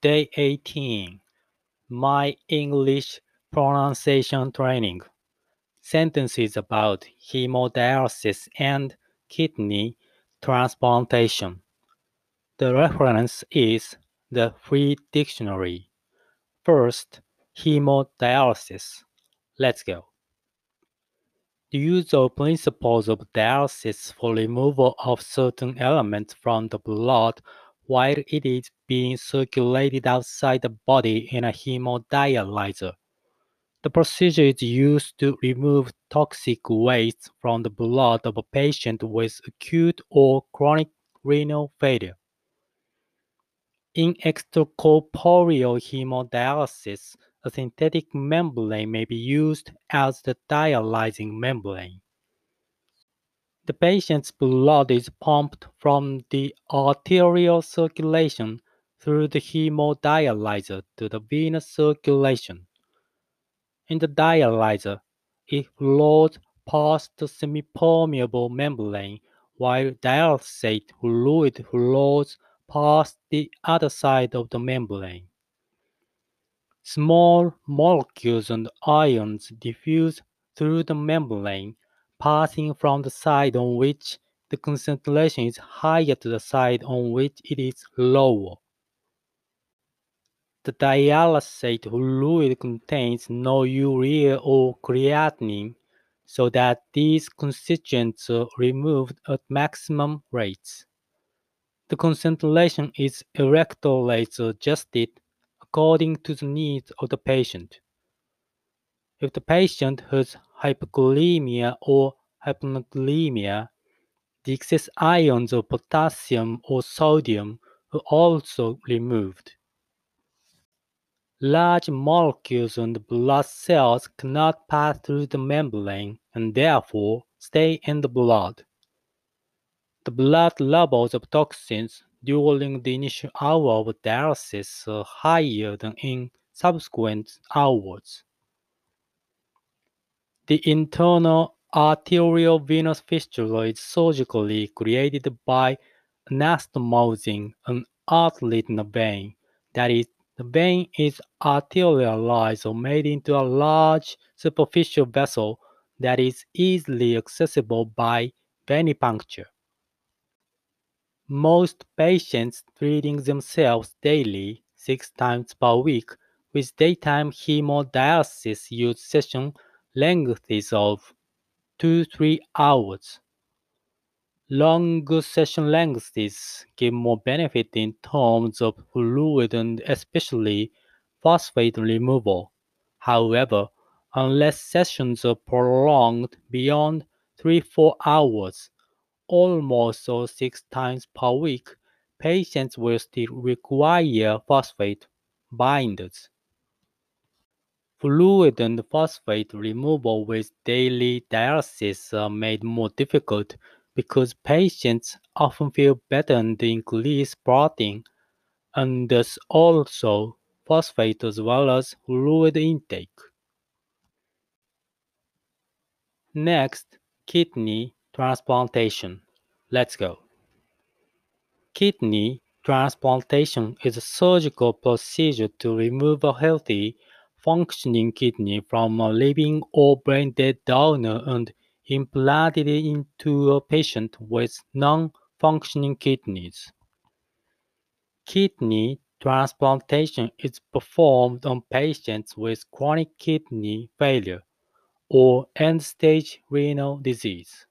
Day 18 My English Pronunciation Training Sentences about hemodialysis and kidney transplantation. The reference is the Free Dictionary. First, hemodialysis. Let's go. The use of principles of dialysis for removal of certain elements from the blood while it is being circulated outside the body in a hemodialyzer. The procedure is used to remove toxic waste from the blood of a patient with acute or chronic renal failure. In extracorporeal hemodialysis, a synthetic membrane may be used as the dialyzing membrane. The patient's blood is pumped from the arterial circulation through the hemodialyzer to the venous circulation. In the dialyzer, it flows past the semipermeable membrane while dialysate fluid flows past the other side of the membrane. Small molecules and ions diffuse through the membrane passing from the side on which the concentration is higher to the side on which it is lower. The dialysate fluid contains no urea or creatinine, so that these constituents are removed at maximum rates. The concentration is electrolyte adjusted according to the needs of the patient. If the patient has hypokalemia or hyponatremia, the excess ions of potassium or sodium are also removed. Large molecules and blood cells cannot pass through the membrane and therefore stay in the blood. The blood levels of toxins during the initial hour of dialysis are higher than in subsequent hours. The internal arterial venous fistula is surgically created by anastomosing an artery in vein. That is, the vein is arterialized or made into a large superficial vessel that is easily accessible by venipuncture. Most patients treating themselves daily, six times per week, with daytime hemodialysis use session lengths of 2-3 hours. Longer session lengths give more benefit in terms of fluid and especially phosphate removal. However, unless sessions are prolonged beyond 3-4 hours, almost or 6 times per week, patients will still require phosphate binders. Fluid and phosphate removal with daily dialysis are made more difficult because patients often feel better and increase protein and thus also phosphate as well as fluid intake. Next, kidney transplantation. Let's go. Kidney transplantation is a surgical procedure to remove a healthy functioning kidney from a living or brain dead donor and implanted into a patient with non-functioning kidneys. Kidney transplantation is performed on patients with chronic kidney failure or end-stage renal disease.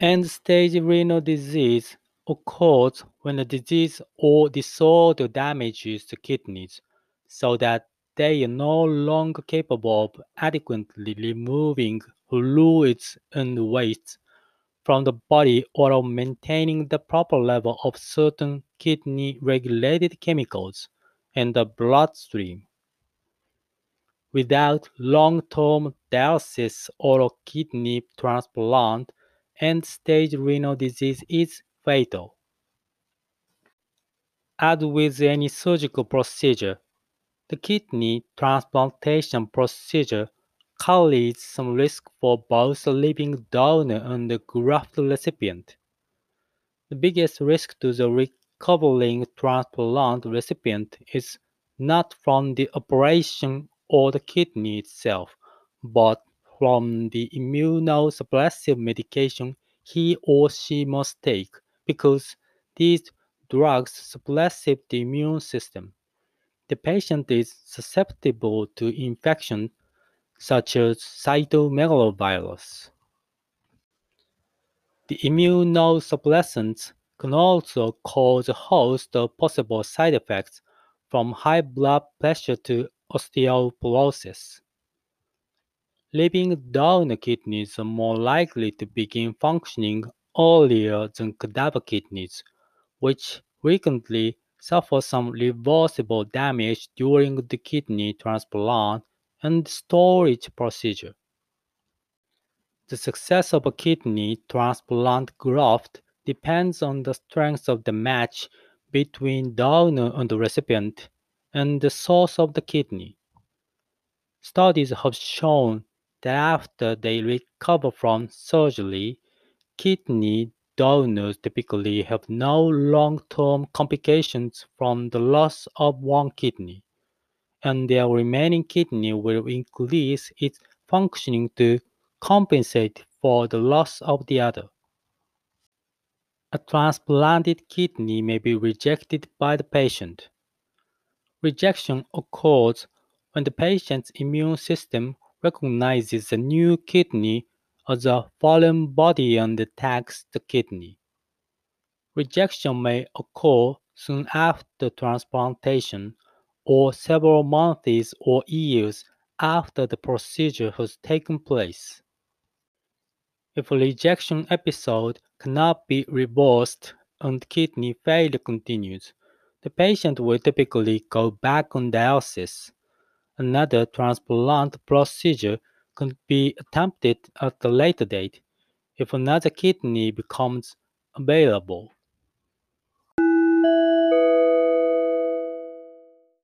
End-stage renal disease occurs when the disease or disorder damages the kidneys so that they are no longer capable of adequately removing fluids and waste from the body or maintaining the proper level of certain kidney regulated chemicals in the bloodstream. Without long term dialysis or kidney transplant, end stage renal disease is fatal. As with any surgical procedure, the kidney transplantation procedure carries some risk for both the living donor and the graft recipient. The biggest risk to the recovering transplant recipient is not from the operation or the kidney itself, but from the immunosuppressive medication he or she must take, because these drugs suppress the immune system. The patient is susceptible to infection such as cytomegalovirus. The immunosuppressants can also cause a host of possible side effects from high blood pressure to osteoporosis. Living donor kidneys are more likely to begin functioning earlier than cadaver kidneys, which frequently suffer some reversible damage during the kidney transplant and storage procedure. The success of a kidney transplant graft depends on the strength of the match between donor and recipient and the source of the kidney. Studies have shown that after they recover from surgery, kidney donors typically have no long-term complications from the loss of one kidney, and their remaining kidney will increase its functioning to compensate for the loss of the other. A transplanted kidney may be rejected by the patient. Rejection occurs when the patient's immune system recognizes the new kidney as a foreign body and attacks the kidney. Rejection may occur soon after transplantation or several months or years after the procedure has taken place. If a rejection episode cannot be reversed and kidney failure continues, the patient will typically go back on dialysis. Another transplant procedure can be attempted at a later date if another kidney becomes available.